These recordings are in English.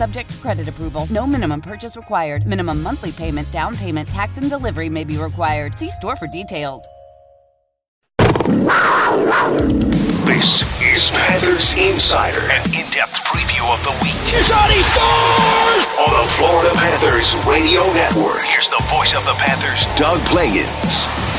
Subject to credit approval. No minimum purchase required. Minimum monthly payment, down payment, tax, and delivery may be required. See store for details. This is Panthers Insider, an in-depth preview of the week. Shot, he scores! On the Florida Panthers Radio Network. Here's the voice of the Panthers, Doug Plagens.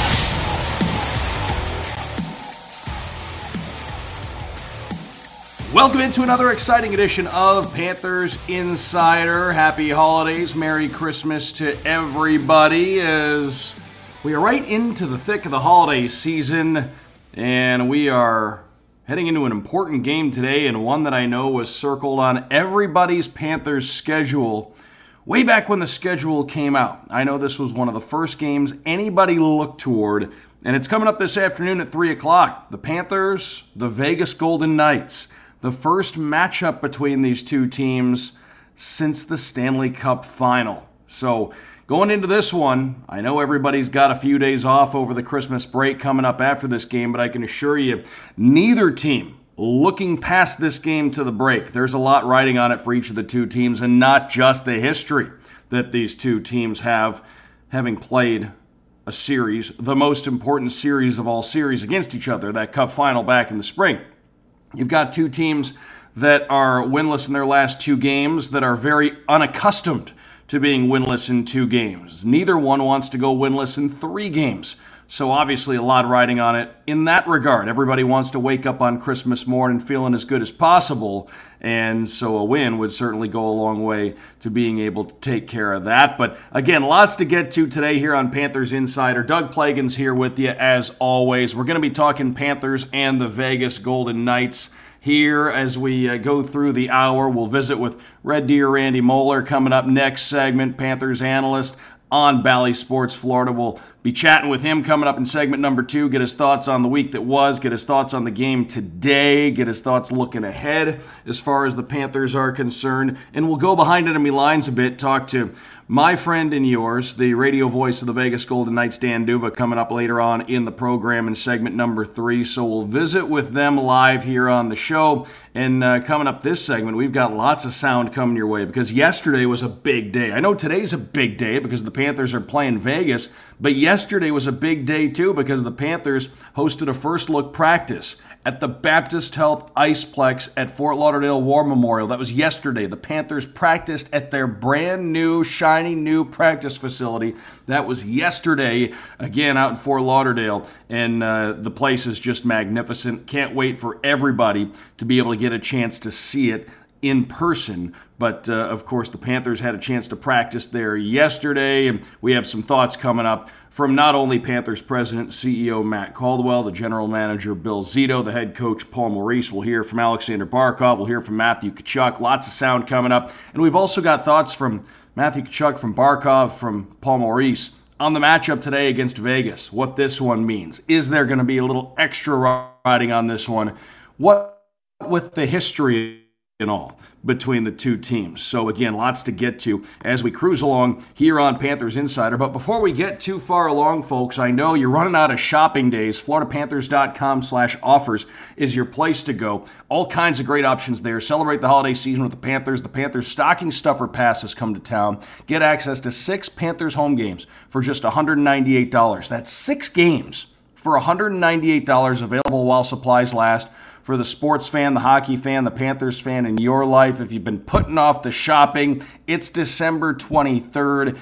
Welcome into another exciting edition of Panthers Insider. Happy holidays, Merry Christmas to everybody as we are right into the thick of the holiday season and we are heading into an important game today and one that I know was circled on everybody's Panthers schedule way back when the schedule came out. I know this was one of the first games anybody looked toward and it's coming up this afternoon at 3 o'clock. The Panthers, the Vegas Golden Knights the first matchup between these two teams since the Stanley Cup final. So, going into this one, I know everybody's got a few days off over the Christmas break coming up after this game, but I can assure you, neither team looking past this game to the break. There's a lot riding on it for each of the two teams, and not just the history that these two teams have having played a series, the most important series of all series against each other, that cup final back in the spring. You've got two teams that are winless in their last two games that are very unaccustomed to being winless in two games. Neither one wants to go winless in three games. So, obviously, a lot riding on it in that regard. Everybody wants to wake up on Christmas morning feeling as good as possible. And so, a win would certainly go a long way to being able to take care of that. But again, lots to get to today here on Panthers Insider. Doug Plagens here with you as always. We're going to be talking Panthers and the Vegas Golden Knights here as we uh, go through the hour. We'll visit with Red Deer Randy Moller coming up next segment, Panthers analyst on Bally Sports Florida. We'll be chatting with him coming up in segment number two, get his thoughts on the week that was, get his thoughts on the game today, get his thoughts looking ahead as far as the Panthers are concerned. And we'll go behind enemy lines a bit, talk to my friend and yours, the radio voice of the Vegas Golden Knights, Dan D'Uva, coming up later on in the program in segment number three. So we'll visit with them live here on the show. And uh, coming up this segment, we've got lots of sound coming your way because yesterday was a big day. I know today's a big day because the Panthers are playing Vegas, but yesterday was a big day too because the Panthers hosted a first look practice at the Baptist Health Iceplex at Fort Lauderdale War Memorial. That was yesterday. The Panthers practiced at their brand new, shiny new practice facility. That was yesterday, again out in Fort Lauderdale. And uh, the place is just magnificent. Can't wait for everybody to be able to get a chance to see it in person. But uh, of course, the Panthers had a chance to practice there yesterday, and we have some thoughts coming up from not only Panthers president CEO Matt Caldwell, the general manager Bill Zito, the head coach Paul Maurice. We'll hear from Alexander Barkov. We'll hear from Matthew Tkachuk. Lots of sound coming up, and we've also got thoughts from Matthew Tkachuk, from Barkov, from Paul Maurice on the matchup today against Vegas. What this one means? Is there going to be a little extra riding on this one? What with the history and all between the two teams. So again, lots to get to as we cruise along here on Panthers Insider. But before we get too far along, folks, I know you're running out of shopping days. FloridaPanthers.com slash offers is your place to go. All kinds of great options there. Celebrate the holiday season with the Panthers. The Panthers stocking stuffer pass has come to town. Get access to six Panthers home games for just $198. That's six games for $198 available while supplies last for the sports fan, the hockey fan, the Panthers fan in your life. If you've been putting off the shopping, it's December 23rd.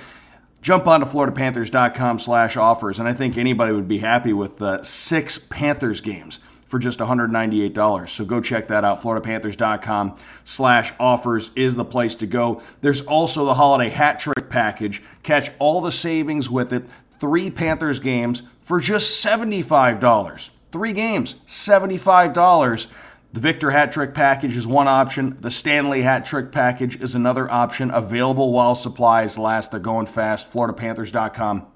Jump on to FloridaPanthers.com slash offers, and I think anybody would be happy with uh, six Panthers games for just $198. So go check that out. FloridaPanthers.com slash offers is the place to go. There's also the holiday hat trick package. Catch all the savings with it. Three Panthers games for just $75. Three games, $75. The Victor Hat Trick Package is one option. The Stanley Hat Trick Package is another option. Available while supplies last. They're going fast. FloridaPanthers.com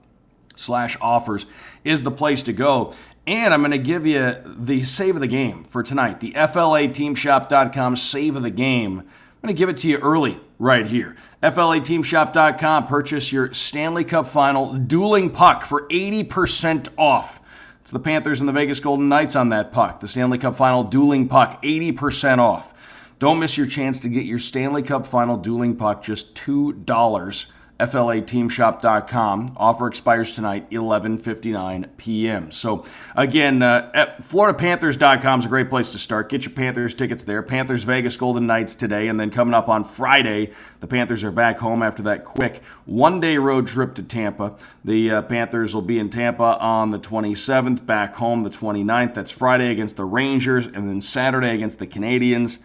slash offers is the place to go. And I'm going to give you the save of the game for tonight. The FLATeamShop.com save of the game. I'm going to give it to you early right here. FLATeamShop.com. Purchase your Stanley Cup Final dueling puck for 80% off. It's the Panthers and the Vegas Golden Knights on that puck. The Stanley Cup Final dueling puck, 80% off. Don't miss your chance to get your Stanley Cup Final dueling puck just $2 FLAteamshop.com. Offer expires tonight, 11:59 p.m. So again, uh, FloridaPanthers.com is a great place to start. Get your Panthers tickets there. Panthers Vegas Golden Knights today, and then coming up on Friday, the Panthers are back home after that quick one-day road trip to Tampa. The uh, Panthers will be in Tampa on the 27th, back home the 29th. That's Friday against the Rangers, and then Saturday against the Canadiens.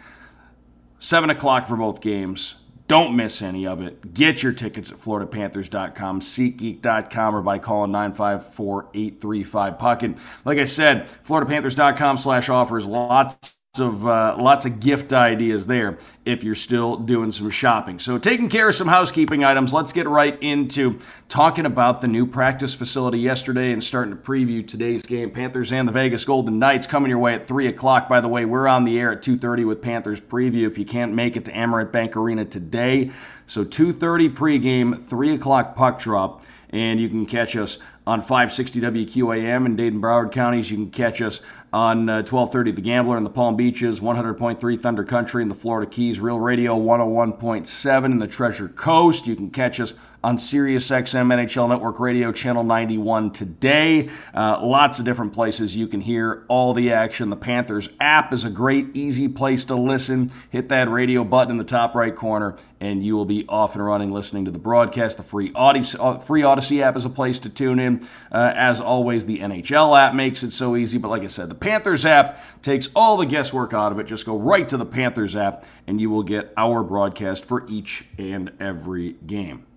Seven o'clock for both games. Don't miss any of it. Get your tickets at FloridaPanthers.com, SeatGeek.com, or by calling 954-835-PUCK. And like I said, FloridaPanthers.com slash offers lots of uh, lots of gift ideas there if you're still doing some shopping. So taking care of some housekeeping items, let's get right into talking about the new practice facility yesterday and starting to preview today's game. Panthers and the Vegas Golden Knights coming your way at three o'clock. By the way, we're on the air at 2:30 with Panthers preview. If you can't make it to Amerant Bank Arena today, so 2:30 pregame, three o'clock puck drop, and you can catch us on 560 WQAM in Dade and Broward counties. You can catch us on uh, 1230 The Gambler in the Palm Beaches, 100.3 Thunder Country in the Florida Keys, Real Radio 101.7 in the Treasure Coast. You can catch us on SiriusXM NHL Network Radio Channel 91 today. Uh, lots of different places you can hear all the action. The Panthers app is a great, easy place to listen. Hit that radio button in the top right corner, and you will be off and running listening to the broadcast. The free Audacy, uh, free Audacy app is a place to tune in. Uh, as always, the NHL app makes it so easy. But like I said, the Panthers app takes all the guesswork out of it. Just go right to the Panthers app, and you will get our broadcast for each and every game.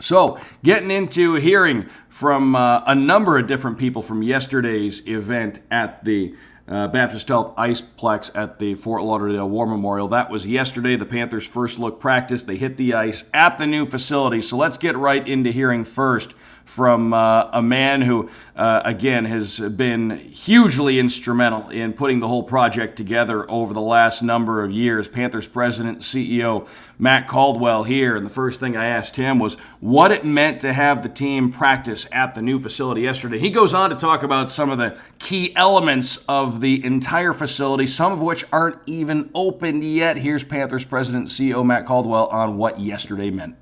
So, getting into hearing from uh, a number of different people from yesterday's event at the uh, Baptist Health Iceplex at the Fort Lauderdale War Memorial. That was yesterday, the Panthers' first look practice. They hit the ice at the new facility. So, let's get right into hearing first from uh, a man who, uh, again, has been hugely instrumental in putting the whole project together over the last number of years. Panthers president, CEO Matt Caldwell here. And the first thing I asked him was what it meant to have the team practice at the new facility yesterday. He goes on to talk about some of the key elements of the entire facility, some of which aren't even opened yet. Here's Panthers president, CEO Matt Caldwell on what yesterday meant.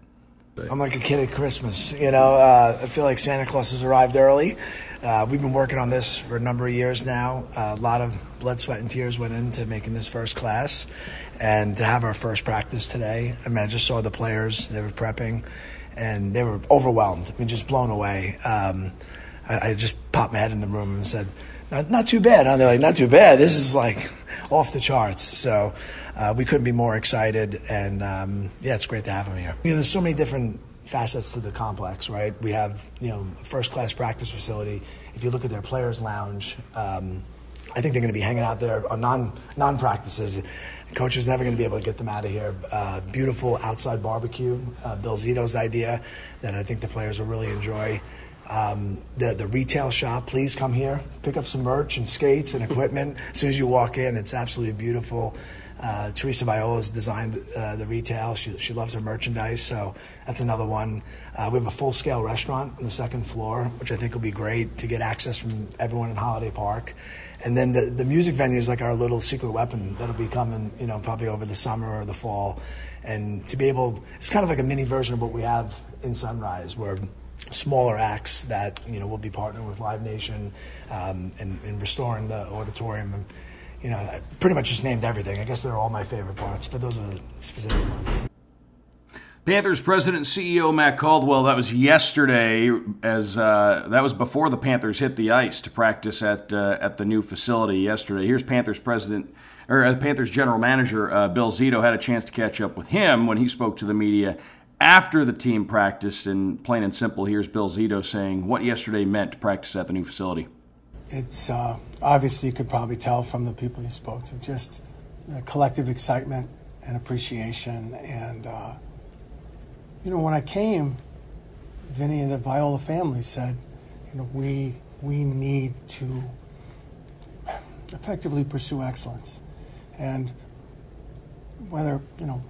I'm like a kid at Christmas. You know, uh, I feel like Santa Claus has arrived early. Uh, we've been working on this for a number of years now. Uh, a lot of blood, sweat, and tears went into making this first class. And to have our first practice today, I mean, I just saw the players, they were prepping, and they were overwhelmed. I mean, just blown away. Um, I, I, just popped my head in the room and said, not, not too bad. And they're like, not too bad. This is like off the charts. So uh, we couldn't be more excited. And um, yeah, it's great to have him here. You know, there's so many different facets to the complex, right? We have, you know, first class practice facility. If you look at their players' lounge, um, I think they're going to be hanging out there on non non practices. Coach is never going to be able to get them out of here. Uh, beautiful outside barbecue, uh, Bill Zito's idea that I think the players will really enjoy. Um, the the retail shop, please come here, pick up some merch and skates and equipment. as soon as you walk in, it's absolutely beautiful. Uh, Teresa Viola's designed uh, the retail. She, she loves her merchandise, so that's another one. Uh, we have a full scale restaurant on the second floor, which I think will be great to get access from everyone in Holiday Park. And then the, the music venue is like our little secret weapon that'll be coming, you know, probably over the summer or the fall. And to be able, it's kind of like a mini version of what we have in Sunrise, where smaller acts that you know will be partnering with Live Nation um, and, and, restoring the auditorium. And, you know, I pretty much just named everything. I guess they're all my favorite parts, but those are the specific ones. Panthers president and CEO Matt Caldwell. That was yesterday, as uh, that was before the Panthers hit the ice to practice at uh, at the new facility yesterday. Here's Panthers president or uh, Panthers general manager uh, Bill Zito had a chance to catch up with him when he spoke to the media after the team practiced. And plain and simple, here's Bill Zito saying what yesterday meant to practice at the new facility. It's uh, obviously you could probably tell from the people you spoke to just collective excitement and appreciation and uh, you know, when I came, Vinny and the Viola family said, you know, we we need to effectively pursue excellence, and whether you know,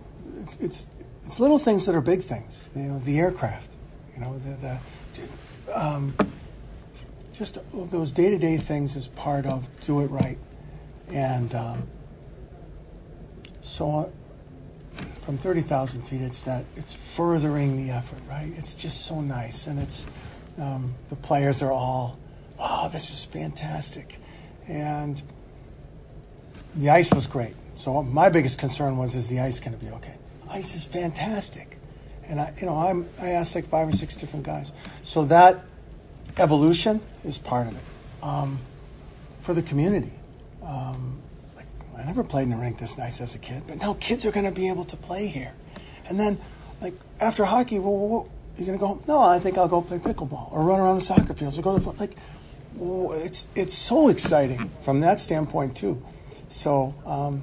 it's it's, it's little things that are big things. You know, the aircraft, you know, the, the um, just those day to day things as part of do it right, and um, so from 30,000 feet, it's that it's furthering the effort, right? It's just so nice, and it's um, the players are all, wow, this is fantastic, and the ice was great. So my biggest concern was, is the ice going to be okay? Ice is fantastic, and I, you know, I'm I asked like five or six different guys, so that evolution is part of it um, for the community. Um, I never played in a rink this nice as a kid, but now kids are going to be able to play here. And then, like, after hockey, well, well you're going to go home? No, I think I'll go play pickleball or run around the soccer fields or go to the, like, well, it's, it's so exciting from that standpoint, too. So, um,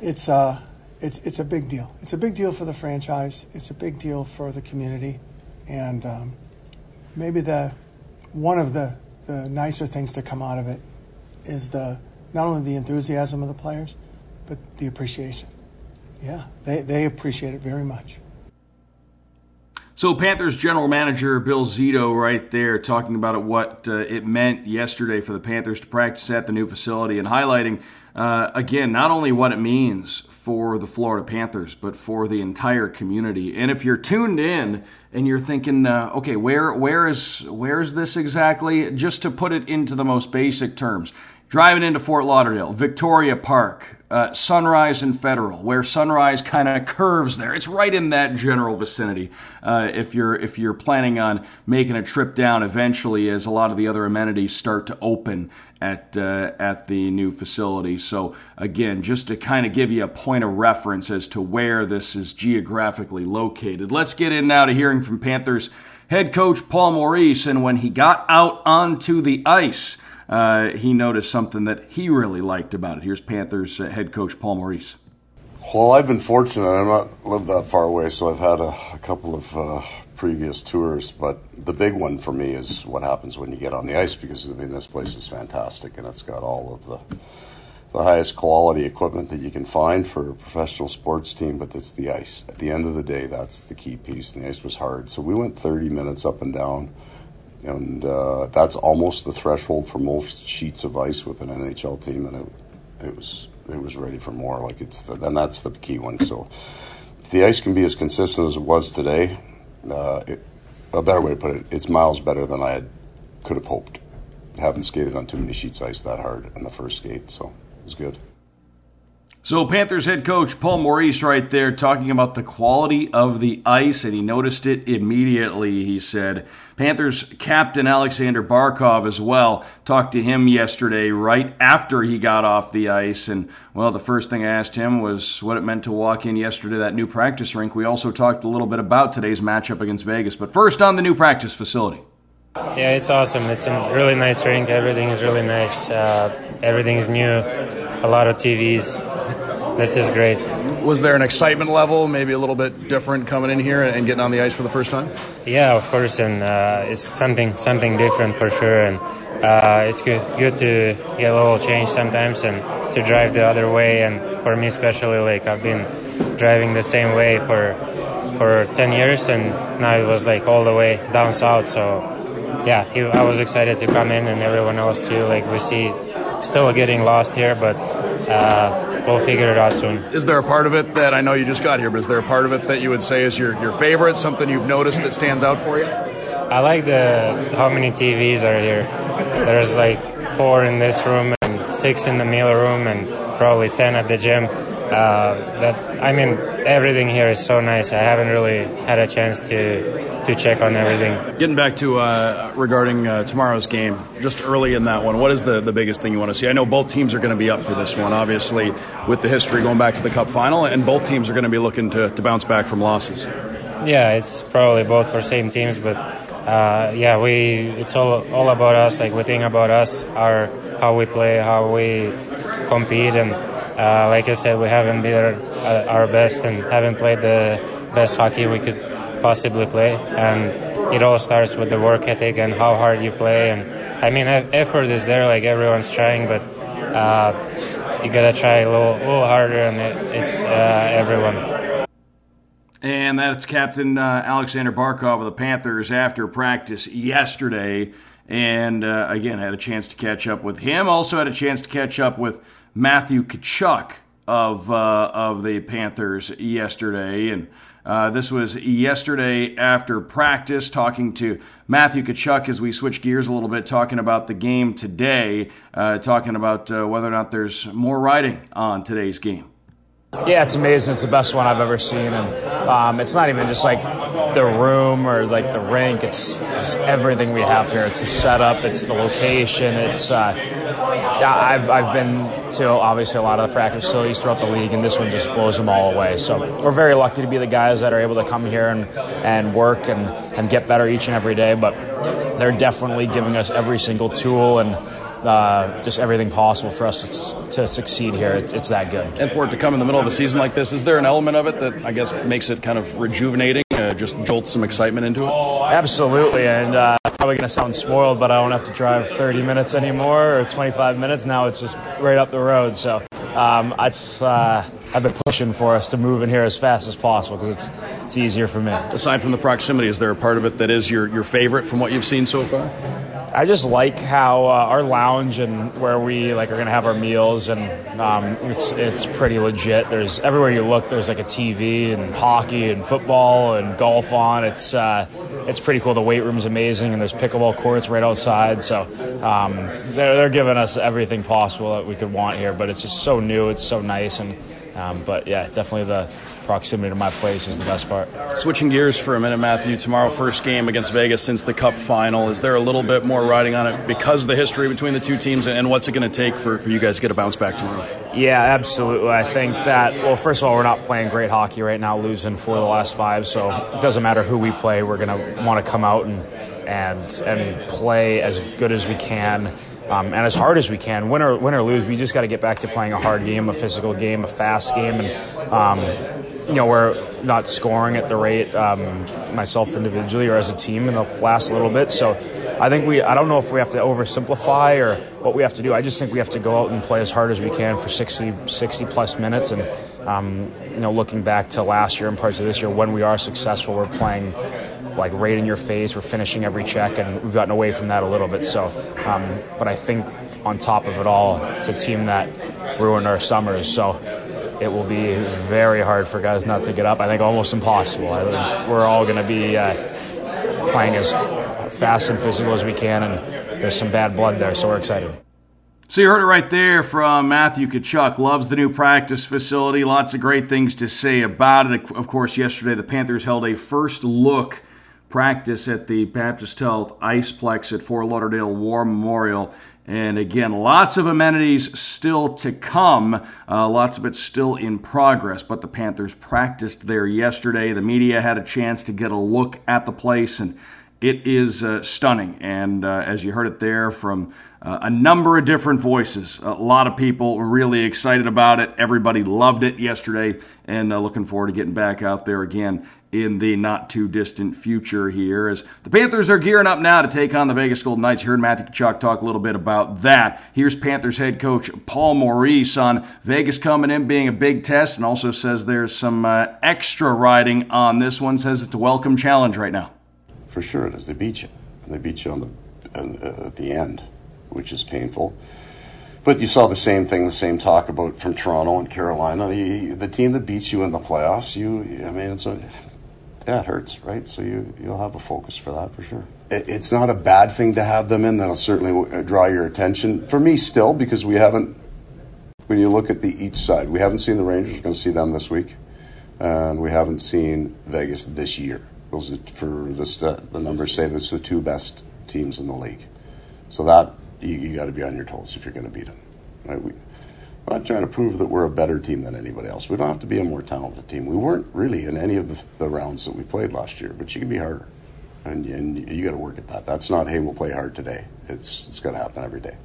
it's, uh, it's, it's a big deal. It's a big deal for the franchise. It's a big deal for the community. And um, maybe the, one of the, the nicer things to come out of it is the not only the enthusiasm of the players, but the appreciation. Yeah, they, they appreciate it very much. So, Panthers general manager Bill Zito, right there, talking about what uh, it meant yesterday for the Panthers to practice at the new facility and highlighting, uh, again, not only what it means for the Florida Panthers, but for the entire community. And if you're tuned in and you're thinking, uh, okay, where where is where is this exactly? Just to put it into the most basic terms, driving into Fort Lauderdale, Victoria Park, uh, Sunrise and Federal, where Sunrise kind of curves there. It's right in that general vicinity. Uh, if you're if you're planning on making a trip down eventually, as a lot of the other amenities start to open at uh, at the new facility. So again, just to kind of give you a point of reference as to where this is geographically located. Let's get in now to hearing from Panthers head coach Paul Maurice, and when he got out onto the ice uh, he noticed something that he really liked about it. Here's Panthers head coach Paul Maurice. Well, I've been fortunate. I'm not lived that far away, so I've had a, a couple of uh, previous tours. But the big one for me is what happens when you get on the ice, because I mean this place is fantastic, and it's got all of the the highest quality equipment that you can find for a professional sports team. But it's the ice. At the end of the day, that's the key piece. And the ice was hard, so we went 30 minutes up and down and uh, that's almost the threshold for most sheets of ice with an NHL team, and it, it was it was ready for more. Like it's the, and that's the key one. So if the ice can be as consistent as it was today, uh, it, a better way to put it, it's miles better than I had, could have hoped. Haven't skated on too many sheets ice that hard in the first skate, so it was good. So, Panthers head coach Paul Maurice, right there, talking about the quality of the ice, and he noticed it immediately. He said, Panthers captain Alexander Barkov as well talked to him yesterday, right after he got off the ice. And, well, the first thing I asked him was what it meant to walk in yesterday, that new practice rink. We also talked a little bit about today's matchup against Vegas. But first, on the new practice facility. Yeah, it's awesome. It's a really nice rink. Everything is really nice. Uh, everything is new. A lot of TVs this is great. Was there an excitement level, maybe a little bit different coming in here and getting on the ice for the first time? Yeah, of course, and uh, it's something something different for sure, and uh, it's good good to get a little change sometimes and to drive the other way. And for me, especially, like I've been driving the same way for for 10 years, and now it was like all the way down south. So yeah, he, I was excited to come in, and everyone else too. Like we see, still getting lost here, but. Uh, we'll figure it out soon. Is there a part of it that I know you just got here, but is there a part of it that you would say is your, your favorite, something you've noticed that stands out for you? I like the how many TVs are here. There's like four in this room and six in the meal room and probably ten at the gym. Uh, that I mean, everything here is so nice. I haven't really had a chance to to check on everything. Getting back to uh, regarding uh, tomorrow's game, just early in that one, what is the, the biggest thing you want to see? I know both teams are going to be up for this one, obviously, with the history going back to the Cup final, and both teams are going to be looking to, to bounce back from losses. Yeah, it's probably both for same teams, but uh, yeah, we it's all all about us. Like we think about us, our how we play, how we compete, and uh, like I said, we haven't been our, our best and haven't played the best hockey we could possibly play. And it all starts with the work ethic and how hard you play. And I mean, effort is there, like everyone's trying, but uh, you gotta try a little, little harder, and it, it's uh, everyone. And that's Captain uh, Alexander Barkov of the Panthers after practice yesterday. And uh, again, had a chance to catch up with him. Also had a chance to catch up with Matthew Tkachuk of uh, of the Panthers yesterday, and uh, this was yesterday after practice, talking to Matthew Tkachuk as we switch gears a little bit, talking about the game today, uh, talking about uh, whether or not there's more riding on today's game. Yeah, it's amazing. It's the best one I've ever seen, and um, it's not even just like the room or like the rink. It's just everything we have here. It's the setup. It's the location. It's uh, I've I've been to obviously a lot of the practice facilities throughout the league, and this one just blows them all away. So we're very lucky to be the guys that are able to come here and and work and and get better each and every day. But they're definitely giving us every single tool and uh, just everything possible for us to, to succeed here. It's, it's, that good. And for it to come in the middle of a season like this, is there an element of it that I guess makes it kind of rejuvenating, uh, just jolts some excitement into it? Absolutely, and uh, probably going to sound spoiled, but I don't have to drive 30 minutes anymore or 25 minutes. Now it's just right up the road. So um, it's, uh, I've been pushing for us to move in here as fast as possible because it's, it's easier for me. Aside from the proximity, is there a part of it that is your, your favorite from what you've seen so far? I just like how uh, our lounge and where we like are gonna have our meals, and um, it's it's pretty legit. There's everywhere you look, there's like a TV and hockey and football and golf on. It's uh, it's pretty cool. The weight room's amazing, and there's pickleball courts right outside. So um, they're they're giving us everything possible that we could want here. But it's just so new. It's so nice and um, but yeah, definitely the proximity to my place is the best part. Switching gears for a minute, Matthew. Tomorrow, first game against Vegas since the Cup final. Is there a little bit more riding on it because of the history between the two teams, and what's it going to take for, for you guys to get a bounce back tomorrow? Yeah, absolutely. I think that, well, first of all, we're not playing great hockey right now, losing four of the last five, so it doesn't matter who we play. We're going to want to come out and, and, and play as good as we can um, and as hard as we can. Win or, win or lose, we just got to get back to playing a hard game, a physical game, a fast game, and um, you know we're not scoring at the rate um, myself individually or as a team in the last little bit. So I think we I don't know if we have to oversimplify or what we have to do. I just think we have to go out and play as hard as we can for 60, 60 plus minutes and. Um, you know, looking back to last year and parts of this year, when we are successful, we're playing like right in your face. We're finishing every check, and we've gotten away from that a little bit. So, um, but I think on top of it all, it's a team that ruined our summers. So it will be very hard for guys not to get up. I think almost impossible. I we're all going to be uh, playing as fast and physical as we can, and there's some bad blood there, so we're excited. So you heard it right there from Matthew Tkachuk. Loves the new practice facility. Lots of great things to say about it. Of course, yesterday the Panthers held a first look practice at the Baptist Health Iceplex at Fort Lauderdale War Memorial. And again, lots of amenities still to come. Uh, lots of it still in progress. But the Panthers practiced there yesterday. The media had a chance to get a look at the place, and it is uh, stunning. And uh, as you heard it there from uh, a number of different voices, a lot of people really excited about it. Everybody loved it yesterday, and uh, looking forward to getting back out there again in the not too distant future here as the Panthers are gearing up now to take on the Vegas Golden Knights. You heard Matthew Tkachuk talk a little bit about that. Here's Panthers head coach Paul Maurice on Vegas coming in being a big test and also says there's some uh, extra riding on this one. Says it's a welcome challenge right now. For sure it is. They beat you. And they beat you on the, uh, at the end, which is painful. But you saw the same thing, the same talk about from Toronto and Carolina. The, the team that beats you in the playoffs, you, I mean, it's a, yeah, it hurts, right? So you you'll have a focus for that for sure. It, it's not a bad thing to have them in. That'll certainly uh, draw your attention. For me, still, because we haven't when you look at the each side, we haven't seen the Rangers. Going to see them this week, and we haven't seen Vegas this year. Those are, for the the numbers say that's the two best teams in the league. So that you, you got to be on your toes if you're going to beat them. Right? We, we're not trying to prove that we're a better team than anybody else. We don't have to be a more talented team. We weren't really in any of the, the rounds that we played last year, but you can be harder, and, and you got to work at that. That's not hey, we'll play hard today. It's it's got to happen every day.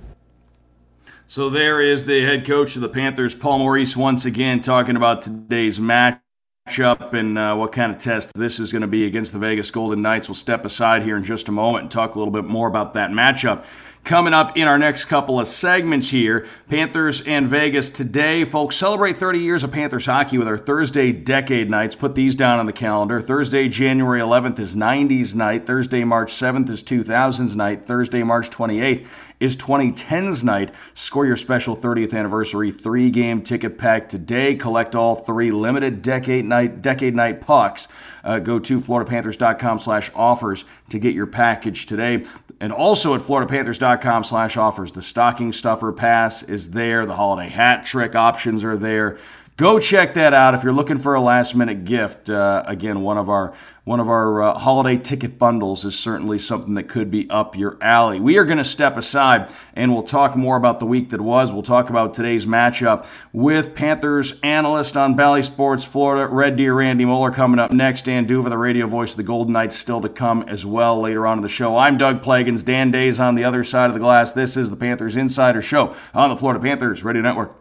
So there is the head coach of the Panthers, Paul Maurice, once again talking about today's matchup and uh, what kind of test this is going to be against the Vegas Golden Knights. We'll step aside here in just a moment and talk a little bit more about that matchup. Coming up in our next couple of segments here, Panthers and Vegas today. Folks, celebrate 30 years of Panthers hockey with our Thursday Decade Nights. Put these down on the calendar. Thursday, January 11th is 90s night. Thursday, March 7th is 2000s night. Thursday, March 28th is 2010's night. Score your special 30th anniversary three game ticket pack today. Collect all three limited decade night decade night pucks. Uh, go to floridapanthers.com slash offers to get your package today. And also at floridapanthers.com slash offers, the stocking stuffer pass is there. The holiday hat trick options are there. Go check that out if you're looking for a last minute gift. Uh, again, one of our one of our uh, holiday ticket bundles is certainly something that could be up your alley. We are going to step aside and we'll talk more about the week that was. We'll talk about today's matchup with Panthers analyst on Bally Sports Florida, Red Deer Randy Moller coming up next. Dan D'Uva, the radio voice of the Golden Knights, still to come as well later on in the show. I'm Doug Plagens. Dan Day's on the other side of the glass. This is the Panthers Insider Show on the Florida Panthers Radio Network.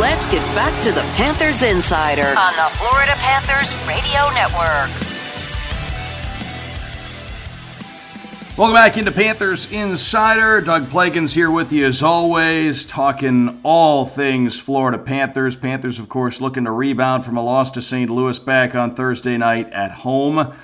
Let's get back to the Panthers Insider on the Florida Panthers Radio Network. Welcome back into Panthers Insider. Doug Plagens here with you as always, talking all things Florida Panthers. Panthers, of course, looking to rebound from a loss to St. Louis back on Thursday night at home.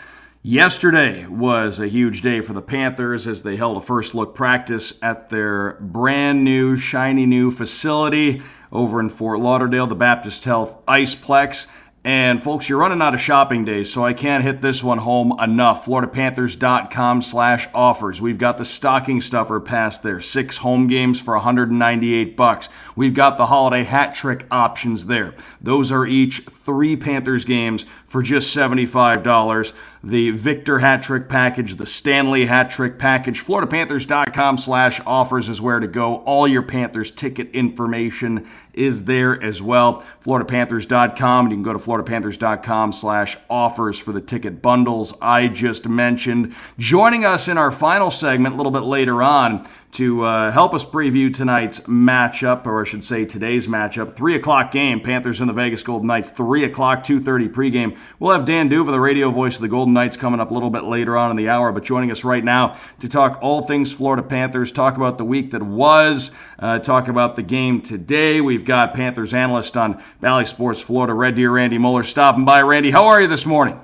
Yesterday was a huge day for the Panthers as they held a first look practice at their brand new, shiny new facility over in Fort Lauderdale, the Baptist Health Iceplex. And folks, you're running out of shopping days, so I can't hit this one home enough. FloridaPanthers.com slash offers. We've got the stocking stuffer pass there. Six home games for 198 bucks. We've got the holiday hat trick options there. Those are each three Panthers games for just $75. The Victor hat trick package, the Stanley hat trick package, FloridaPanthers.com slash offers is where to go. All your Panthers ticket information is there as well. FloridaPanthers.com. and You can go to FloridaPanthers.com slash offers for the ticket bundles I just mentioned. Joining us in our final segment a little bit later on to uh, help us preview tonight's matchup, or I should say today's matchup. Three o'clock game, Panthers and the Vegas Golden Knights. Three o'clock, two thirty pregame. We'll have Dan D'Uva, the radio voice of the Golden Knights, coming up a little bit later on in the hour. But joining us right now to talk all things Florida Panthers, talk about the week that was, uh, talk about the game today. We've got Panthers analyst on Bally Sports Florida, Red Deer Randy Moller, stopping by. Randy, how are you this morning?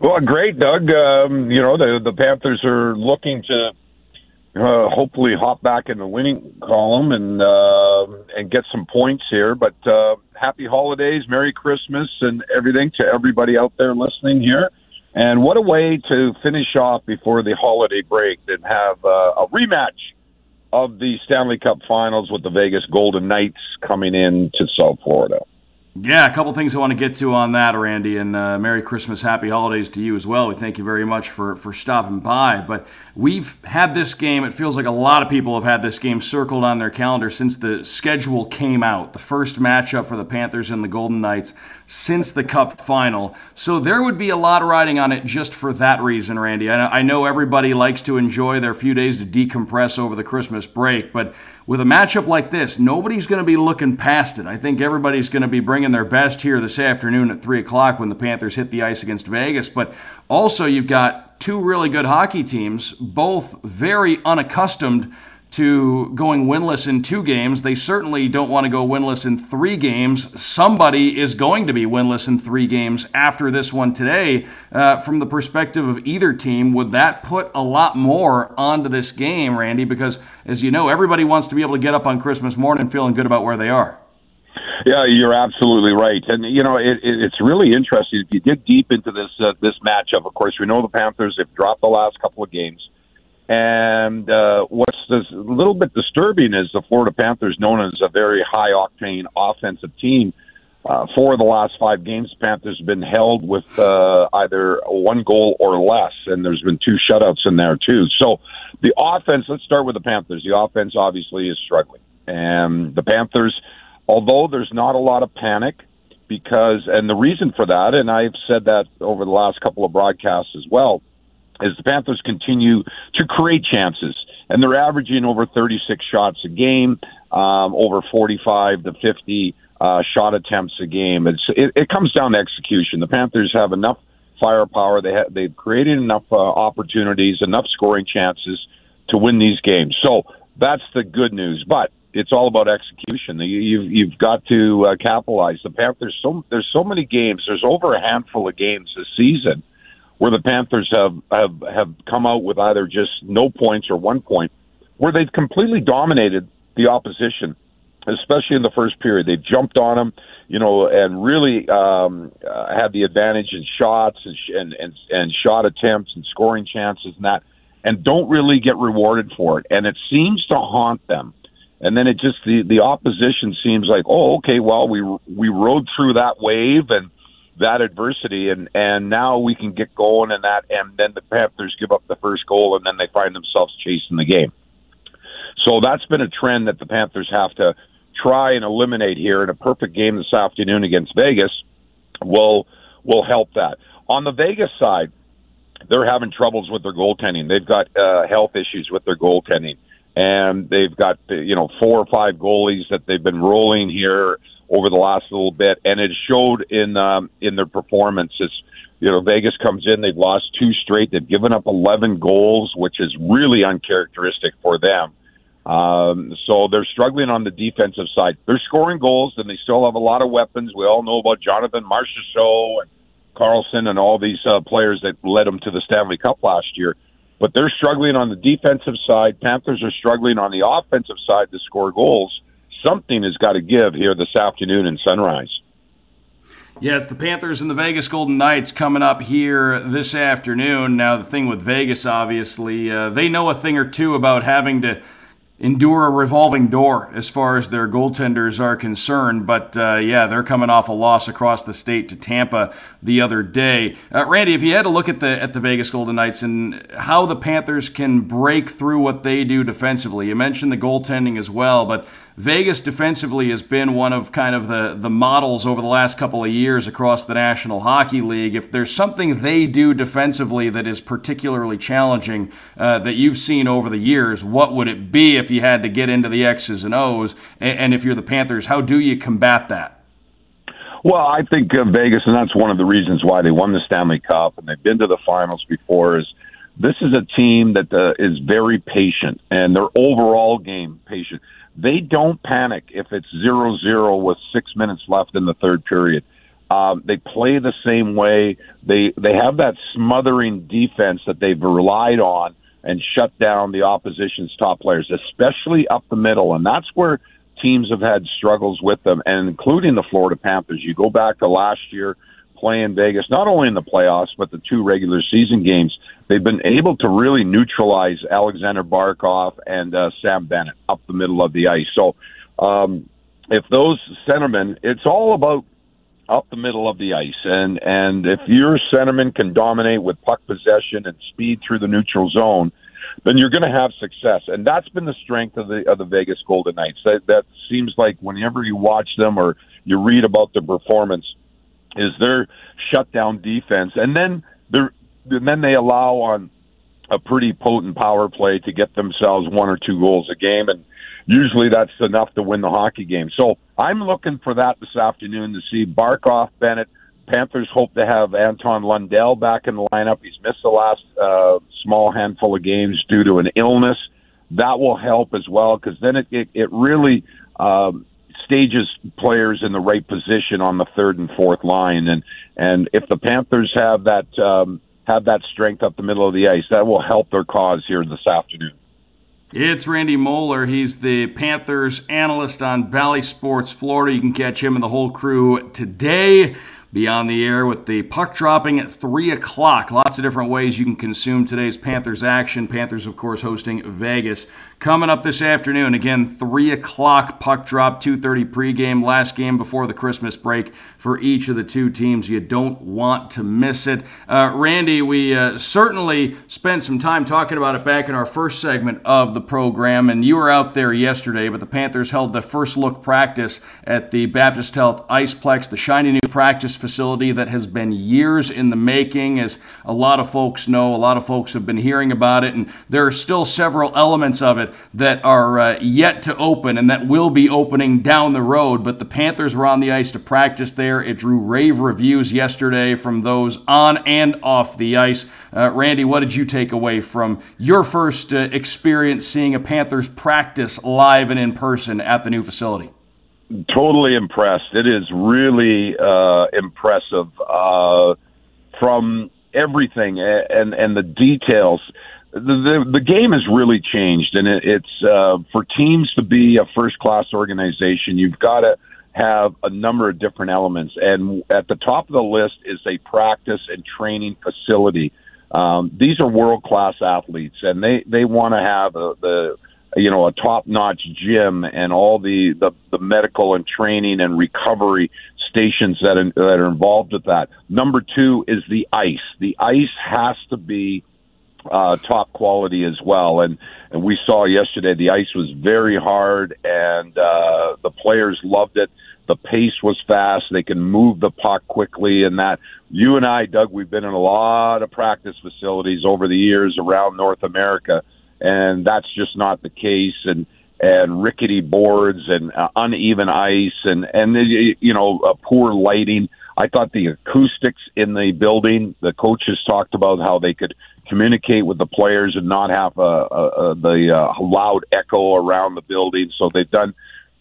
Well, great, Doug. Um, you know the the Panthers are looking to uh, hopefully hop back in the winning column and uh, and get some points here. But uh, happy holidays, Merry Christmas, and everything to everybody out there listening here. And what a way to finish off before the holiday break and have uh, a rematch of the Stanley Cup Finals with the Vegas Golden Knights coming in to South Florida. Yeah, a couple things I want to get to on that, Randy, and uh, Merry Christmas, Happy Holidays to you as well. We thank you very much for for stopping by. But we've had this game. It feels like a lot of people have had this game circled on their calendar since the schedule came out. The first matchup for the Panthers and the Golden Knights since the Cup final. So there would be a lot riding on it just for that reason, Randy. I know everybody likes to enjoy their few days to decompress over the Christmas break, but with a matchup like this, nobody's going to be looking past it. I think everybody's going to be bringing their best here this afternoon at 3 o'clock when the Panthers hit the ice against Vegas. But also, you've got two really good hockey teams, both very unaccustomed to going winless in two games. They certainly don't want to go winless in three games. Somebody is going to be winless in three games after this one today. Uh, from the perspective of either team, would that put a lot more onto this game, Randy? Because, as you know, everybody wants to be able to get up on Christmas morning feeling good about where they are. Yeah, you're absolutely right, and you know it, it, it's really interesting. If you dig deep into this uh, this matchup, of course, we know the Panthers have dropped the last couple of games. And uh, what's a little bit disturbing is the Florida Panthers, known as a very high octane offensive team. Uh, four of the last five games, Panthers have been held with uh, either one goal or less, and there's been two shutouts in there too. So the offense. Let's start with the Panthers. The offense obviously is struggling, and the Panthers, although there's not a lot of panic, because and the reason for that, and I've said that over the last couple of broadcasts as well as the Panthers continue to create chances. And they're averaging over 36 shots a game, um, over 45 to 50 uh, shot attempts a game. It's, it, it comes down to execution. The Panthers have enough firepower. They ha- they've created enough uh, opportunities, enough scoring chances to win these games. So that's the good news. But it's all about execution. You, you've you've got to uh, capitalize. The Panthers so there's so many games. There's over a handful of games this season where the Panthers have have have come out with either just no points or one point, where they've completely dominated the opposition, especially in the first period. They've jumped on them, you know, and really um, uh, had the advantage in shots and, and and and shot attempts and scoring chances and that, and don't really get rewarded for it. And it seems to haunt them. And then it just the the opposition seems like, oh, okay, well we we rode through that wave and that adversity and and now we can get going and that and then the Panthers give up the first goal and then they find themselves chasing the game. So that's been a trend that the Panthers have to try and eliminate here in a perfect game this afternoon against Vegas will will help that. On the Vegas side, they're having troubles with their goaltending. They've got uh, health issues with their goaltending, and they've got you know four or five goalies that they've been rolling here over the last little bit, and it showed in um, in their performances. You know, Vegas comes in; they've lost two straight. They've given up 11 goals, which is really uncharacteristic for them. Um, so they're struggling on the defensive side. They're scoring goals, and they still have a lot of weapons. We all know about Jonathan Marchessault and Karlsson and all these uh, players that led them to the Stanley Cup last year. But they're struggling on the defensive side. Panthers are struggling on the offensive side to score goals something has got to give here this afternoon in Sunrise. Yeah, it's the Panthers and the Vegas Golden Knights coming up here this afternoon. Now, the thing with Vegas, obviously, uh, they know a thing or two about having to endure a revolving door as far as their goaltenders are concerned. But uh, yeah, they're coming off a loss across the state to Tampa the other day. Uh, Randy, if you had to look at the at the Vegas Golden Knights and how the Panthers can break through what they do defensively, you mentioned the goaltending as well, but Vegas defensively has been one of kind of the, the models over the last couple of years across the National Hockey League. If there's something they do defensively that is particularly challenging uh, that you've seen over the years, what would it be if you had to get into the X's and O's? And, and if you're the Panthers, how do you combat that? Well, I think uh, Vegas, and that's one of the reasons why they won the Stanley Cup and they've been to the finals before, is this is a team that uh, is very patient and their overall game patient they don't panic if it's zero zero with six minutes left in the third period. Um, they play the same way. They they have that smothering defense that they've relied on and shut down the opposition's top players, especially up the middle, and that's where teams have had struggles with them, and including the Florida Panthers. You go back to last year playing Vegas, not only in the playoffs but the two regular season games. They've been able to really neutralize Alexander Barkov and uh, Sam Bennett up the middle of the ice. So. Um, if those centermen, it's all about up the middle of the ice. And and if your centerman can dominate with puck possession and speed through the neutral zone, then you're going to have success. And that's been the strength of the of the Vegas Golden Knights. That that seems like whenever you watch them or you read about their performance, is their shutdown defense, and then they're and then they allow on a pretty potent power play to get themselves one or two goals a game and usually that's enough to win the hockey game. So I'm looking for that this afternoon to see Barkov, Bennett. Panthers hope to have Anton Lundell back in the lineup. He's missed the last uh, small handful of games due to an illness. That will help as well because then it, it, it really um, stages players in the right position on the third and fourth line. And and if the Panthers have that um, have that strength up the middle of the ice, that will help their cause here this afternoon. It's Randy Moller. He's the Panthers analyst on Bally Sports Florida. You can catch him and the whole crew today. Be on the air with the puck dropping at 3 o'clock. Lots of different ways you can consume today's Panthers action. Panthers, of course, hosting Vegas. Coming up this afternoon, again, 3 o'clock puck drop, 2.30 pregame, last game before the Christmas break for each of the two teams. You don't want to miss it. Uh, Randy, we uh, certainly spent some time talking about it back in our first segment of the program, and you were out there yesterday, but the Panthers held the first look practice at the Baptist Health Iceplex, the shiny new practice facility that has been years in the making, as a lot of folks know, a lot of folks have been hearing about it, and there are still several elements of it that are uh, yet to open and that will be opening down the road. But the Panthers were on the ice to practice there. It drew rave reviews yesterday from those on and off the ice. Uh, Randy, what did you take away from your first uh, experience seeing a Panthers practice live and in person at the new facility? Totally impressed. It is really uh, impressive uh, from everything and and the details the, the game has really changed, and it, it's uh, for teams to be a first class organization. You've got to have a number of different elements, and at the top of the list is a practice and training facility. Um, these are world class athletes, and they they want to have a, the you know a top notch gym and all the, the the medical and training and recovery stations that are, that are involved with that. Number two is the ice. The ice has to be uh, top quality as well. And and we saw yesterday the ice was very hard, and uh, the players loved it. The pace was fast. They can move the puck quickly, and that. You and I, Doug, we've been in a lot of practice facilities over the years around North America, and that's just not the case. And and rickety boards and uh, uneven ice and and you know uh, poor lighting. I thought the acoustics in the building. The coaches talked about how they could communicate with the players and not have a, a, a, the uh, loud echo around the building. So they've done.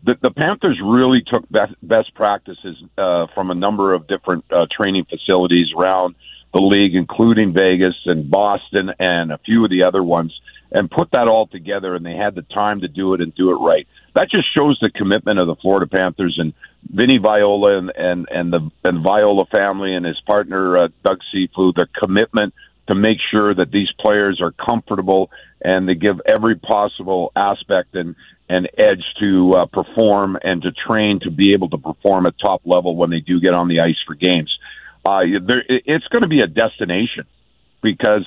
The, the Panthers really took best, best practices uh, from a number of different uh, training facilities around the league, including Vegas and Boston and a few of the other ones, and put that all together. And they had the time to do it and do it right. That just shows the commitment of the Florida Panthers and Vinny Viola and and and the and Viola family and his partner uh, Doug Cifu. Their commitment to make sure that these players are comfortable and they give every possible aspect and and edge to uh, perform and to train to be able to perform at top level when they do get on the ice for games. Uh, there, it's going to be a destination because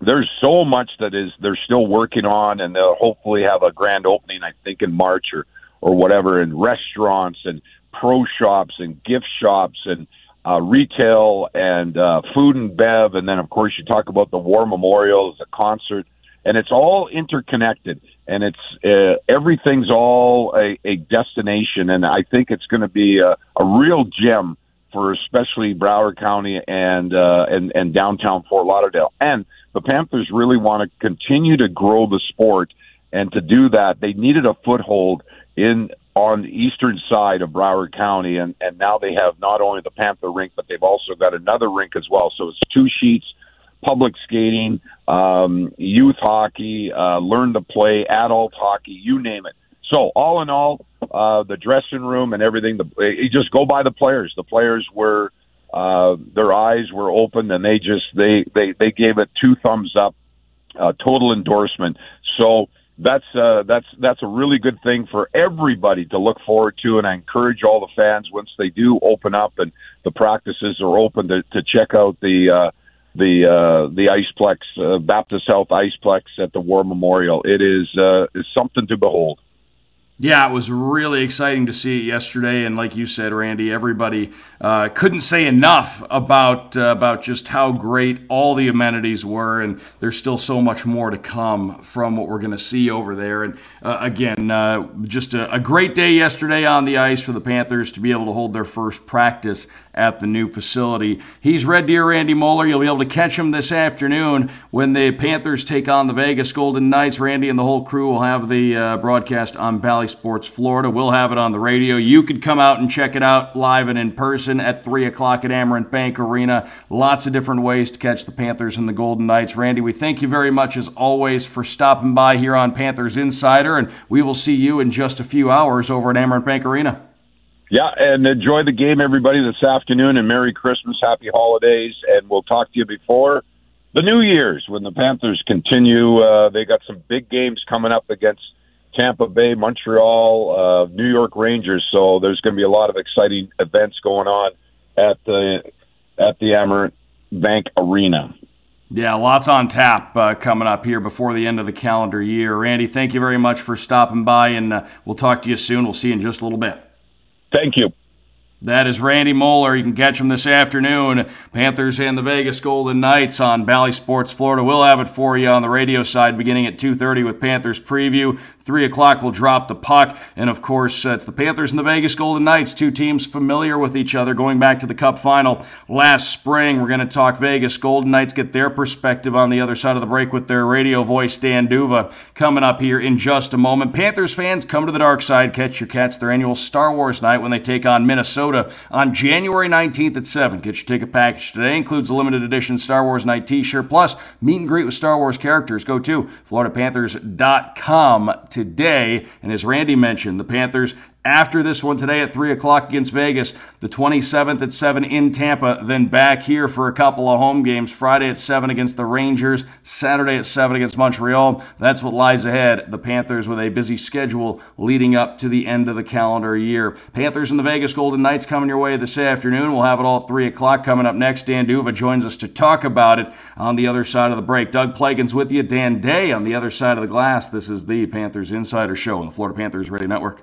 there's so much that is they're still working on, and they'll hopefully have a grand opening. I think in March or or whatever, in restaurants and pro shops and gift shops and uh, retail and uh, food and bev, and then of course you talk about the war memorials, the concert, and it's all interconnected, and it's uh, everything's all a, a destination, and I think it's going to be a, a real gem for especially Broward County and uh, and and downtown Fort Lauderdale, and the Panthers really want to continue to grow the sport, and to do that, they needed a foothold in on the eastern side of Broward County, and and now they have not only the Panther rink, but they've also got another rink as well. So it's two sheets, public skating, um, youth hockey, uh, learn to play, adult hockey, you name it. So all in all, uh, the dressing room and everything, the, you just go by the players. The players were uh, their eyes were open, and they just they they they gave it two thumbs up, uh, total endorsement. So that's uh, that's that's a really good thing for everybody to look forward to, and I encourage all the fans once they do open up and the practices are open to, to check out the uh, the uh, the Iceplex uh, Baptist Health Iceplex at the War Memorial. It is uh, is something to behold. Yeah, it was really exciting to see it yesterday, and like you said, Randy, everybody uh, couldn't say enough about uh, about just how great all the amenities were, and there's still so much more to come from what we're going to see over there. And uh, again, uh, just a, a great day yesterday on the ice for the Panthers to be able to hold their first practice at the new facility. He's Red Deer Randy Moller. You'll be able to catch him this afternoon when the Panthers take on the Vegas Golden Knights. Randy and the whole crew will have the uh, broadcast on Bally Sports Florida. We'll have it on the radio. You could come out and check it out live and in person at 3 o'clock at Amerant Bank Arena. Lots of different ways to catch the Panthers and the Golden Knights. Randy, we thank you very much as always for stopping by here on Panthers Insider, and we will see you in just a few hours over at Amerant Bank Arena. Yeah, and enjoy the game, everybody, this afternoon, and Merry Christmas, Happy Holidays, and we'll talk to you before the New Year's when the Panthers continue. Uh, they got some big games coming up against Tampa Bay, Montreal, uh, New York Rangers, so there's going to be a lot of exciting events going on at the at the Amerant Bank Arena. Yeah, lots on tap uh, coming up here before the end of the calendar year. Randy, thank you very much for stopping by, and uh, we'll talk to you soon. We'll see you in just a little bit. Thank you. That is Randy Moller. You can catch him this afternoon. Panthers and the Vegas Golden Knights on Bally Sports Florida. We'll have it for you on the radio side beginning at 2.30 with Panthers preview. 3 o'clock, we'll drop the puck. And, of course, uh, it's the Panthers and the Vegas Golden Knights, two teams familiar with each other going back to the Cup final last spring. We're going to talk Vegas Golden Knights, get their perspective on the other side of the break with their radio voice, Dan D'Uva, coming up here in just a moment. Panthers fans, come to the dark side. Catch your cats their annual Star Wars night when they take on Minnesota on January 19th at 7. Get your ticket package today. Includes a limited edition Star Wars night t-shirt plus meet and greet with Star Wars characters. Go to floridapanthers.com today. And as Randy mentioned, the Panthers after this one today at 3 o'clock against Vegas, the 27th at 7 in Tampa, then back here for a couple of home games. Friday at 7 against the Rangers, Saturday at 7 against Montreal. That's what lies ahead. The Panthers with a busy schedule leading up to the end of the calendar year. Panthers and the Vegas Golden Knights coming your way this afternoon. We'll have it all at 3 o'clock. Coming up next, Dan D'Uva joins us to talk about it on the other side of the break. Doug Plagens with you, Dan Day on the other side of the glass. This is the Panthers Insider Show on the Florida Panthers Radio Network.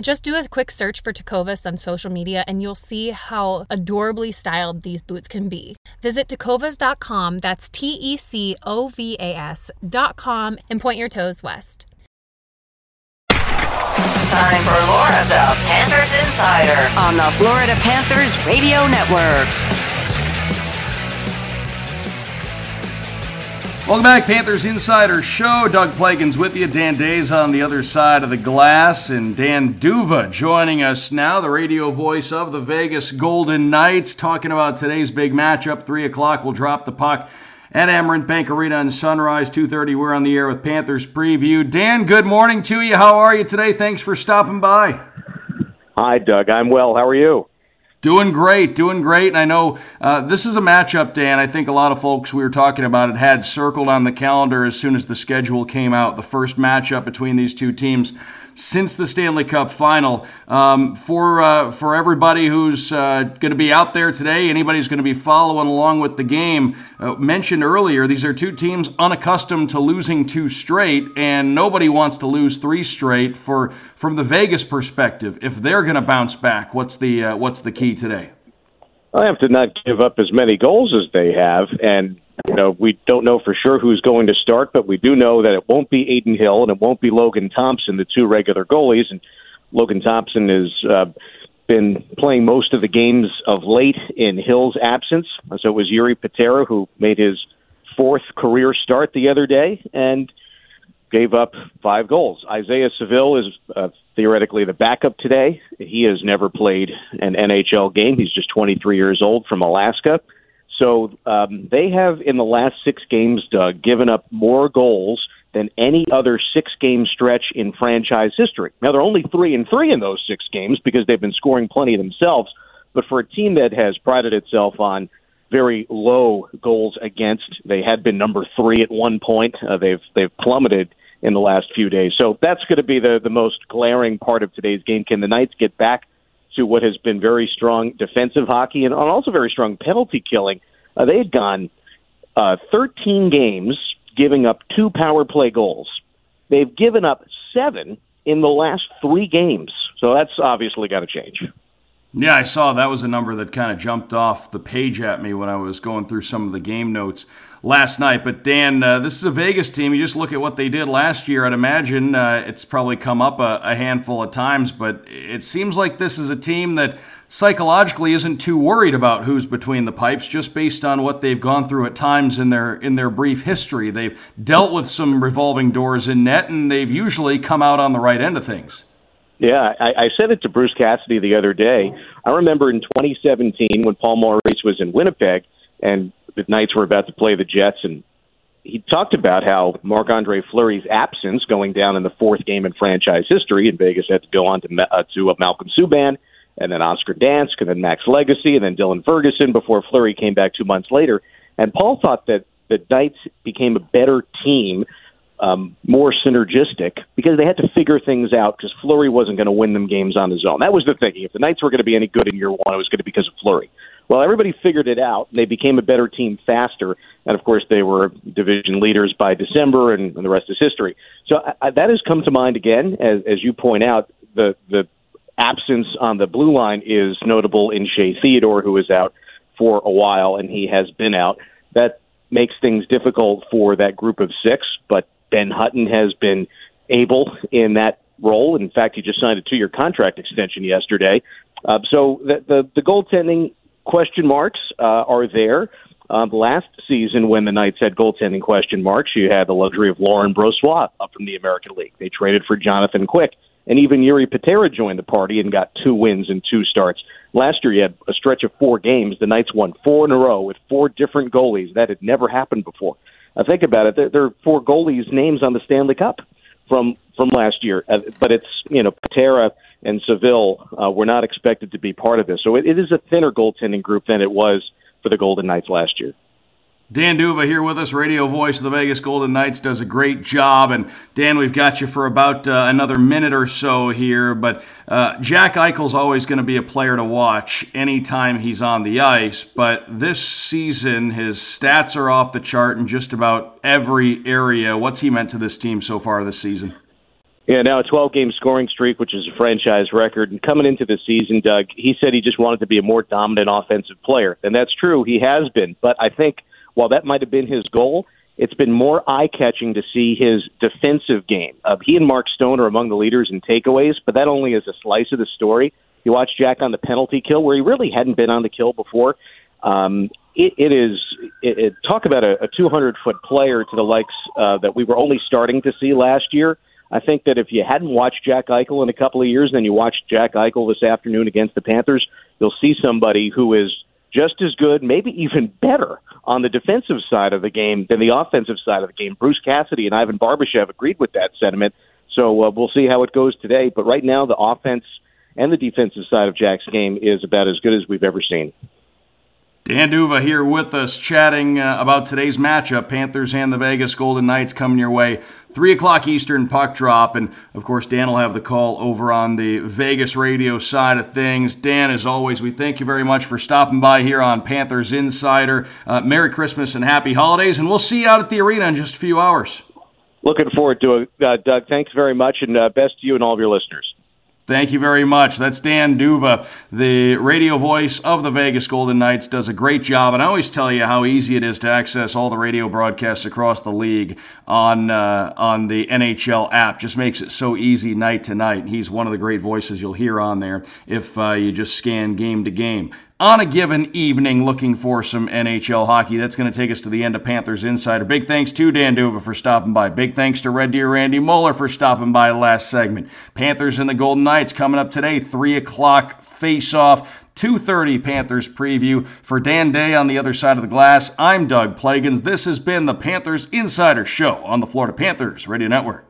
Just do a quick search for Tecovas on social media and you'll see how adorably styled these boots can be. Visit tecovas.com, that's T E C O V A S.com, and point your toes west. Time for more of the Panthers Insider on the Florida Panthers Radio Network. Welcome back, Panthers Insider Show. Doug Plagens with you. Dan Days on the other side of the glass, and Dan D'Uva joining us now, the radio voice of the Vegas Golden Knights, talking about today's big matchup. Three o'clock, we'll drop the puck at Amerant Bank Arena on Sunrise. Two thirty, we're on the air with Panthers preview. Dan, good morning to you. How are you today? Thanks for stopping by. Hi, Doug. I'm well. How are you? Doing great, doing great. And I know uh, this is a matchup, Dan. I think a lot of folks we were talking about it had circled on the calendar as soon as the schedule came out. The first matchup between these two teams since the Stanley Cup final. Um, for uh, for everybody who's uh, going to be out there today, anybody who's going to be following along with the game, uh, mentioned earlier, these are two teams unaccustomed to losing two straight, and nobody wants to lose three straight. For from the Vegas perspective, if they're going to bounce back, what's the uh, what's the key today? I have to not give up as many goals as they have, and you know, we don't know for sure who's going to start, but we do know that it won't be Adin Hill and it won't be Logan Thompson, the two regular goalies. And Logan Thompson has uh, been playing most of the games of late in Hill's absence. So it was Jiri Patera who made his fourth career start the other day and gave up five goals. Isaiah Saville is uh, theoretically the backup today. He has never played an NHL game. He's just 23 years old from Alaska. So um, they have, in the last six games, Doug, given up more goals than any other six game stretch in franchise history. Now, they're only three and three in those six games because they've been scoring plenty themselves. But for a team that has prided itself on very low goals against, they had been number three at one point. Uh, they've they've plummeted in the last few days. So that's going to be the the most glaring part of today's game. Can the Knights get back to what has been very strong defensive hockey and also very strong penalty killing? Uh, they had gone uh, 13 games giving up two power play goals. They've given up seven in the last three games. So that's obviously got to change. Yeah, I saw that was a number that kind of jumped off the page at me when I was going through some of the game notes last night. But Dan, uh, this is a Vegas team. You just look at what they did last year. I'd imagine uh, it's probably come up a, a handful of times, but it seems like this is a team that psychologically isn't too worried about who's between the pipes just based on what they've gone through at times in their in their brief history. They've dealt with some revolving doors in net and they've usually come out on the right end of things. Yeah, I, I said it to Bruce Cassidy the other day. I remember in 2017 when Paul Maurice was in Winnipeg and the Knights were about to play the Jets and he talked about how Marc Andre Fleury's absence going down in the fourth game in franchise history, and Vegas had to go on to uh, to uh, Malcolm Subban, and then Oscar Dansk, and then Max Lagacé, and then Dylan Ferguson before Fleury came back two months later. And Paul thought that the Knights became a better team, um, more synergistic, because they had to figure things out because Fleury wasn't going to win them games on his own. That was the thinking. If the Knights were going to be any good in year one, it was going to be because of Fleury. Well, everybody figured it out. They became a better team faster, and of course, they were division leaders by December, and, and the rest is history. So I, that has come to mind again, as, as you point out. The the absence on the blue line is notable in Shea Theodore, who is out for a while, and he has been out. That makes things difficult for that group of six, but Ben Hutton has been able in that role. In fact, he just signed a two-year contract extension yesterday. Uh, so the, the the goaltending question marks uh, are there. Um, last season, when the Knights had goaltending question marks, you had the luxury of Laurent Brossoit up from the American League. They traded for Jonathan Quick and even Jiri Patera joined the party and got two wins and two starts. Last year, you had a stretch of four games. The Knights won four in a row with four different goalies. That had never happened before. I think about it. There, there are four goalies' names on the Stanley Cup. from from last year, uh, but it's you know Patera and Saville uh, were not expected to be part of this, so it, it is a thinner goaltending group than it was for the Golden Knights last year. Dan D'Uva here with us, radio voice of the Vegas Golden Knights, does a great job. And Dan, we've got you for about uh, another minute or so here. But uh, Jack Eichel's always going to be a player to watch anytime he's on the ice. But this season, his stats are off the chart in just about every area. What's he meant to this team so far this season? Yeah, now a 12 game scoring streak, which is a franchise record. And coming into the season, Doug, he said he just wanted to be a more dominant offensive player. And that's true. He has been. But I think while that might have been his goal, it's been more eye catching to see his defensive game. Uh, he and Mark Stone are among the leaders in takeaways, but that only is a slice of the story. You watch Jack on the penalty kill, where he really hadn't been on the kill before. Um, it, it is it, it, talk about a, a 200 foot player to the likes uh, that we were only starting to see last year. I think that if you hadn't watched Jack Eichel in a couple of years, then you watched Jack Eichel this afternoon against the Panthers, you'll see somebody who is just as good, maybe even better on the defensive side of the game than the offensive side of the game. Bruce Cassidy and Ivan Barbashev agreed with that sentiment. So uh, we'll see how it goes today. But right now, the offense and the defensive side of Jack's game is about as good as we've ever seen. Dan D'Uva here with us, chatting uh, about today's matchup Panthers and the Vegas Golden Knights coming your way. 3 o'clock Eastern puck drop. And of course, Dan will have the call over on the Vegas radio side of things. Dan, as always, we thank you very much for stopping by here on Panthers Insider. Uh, Merry Christmas and Happy Holidays. And we'll see you out at the arena in just a few hours. Looking forward to it, uh, Doug. Thanks very much, and uh, best to you and all of your listeners. Thank you very much. That's Dan D'Uva, the radio voice of the Vegas Golden Knights, does a great job. And I always tell you how easy it is to access all the radio broadcasts across the league on uh, on the NHL app. Just makes it so easy night to night. He's one of the great voices you'll hear on there if uh, you just scan game to game on a given evening looking for some NHL hockey. That's going to take us to the end of Panthers Insider. Big thanks to Dan D'Uva for stopping by. Big thanks to Red Deer Randy Moller for stopping by last segment. Panthers and the Golden Knights coming up today, 3 o'clock face-off. 2:30 Panthers preview for Dan Day on the other side of the glass. I'm Doug Plagens. This has been the Panthers Insider Show on the Florida Panthers Radio Network.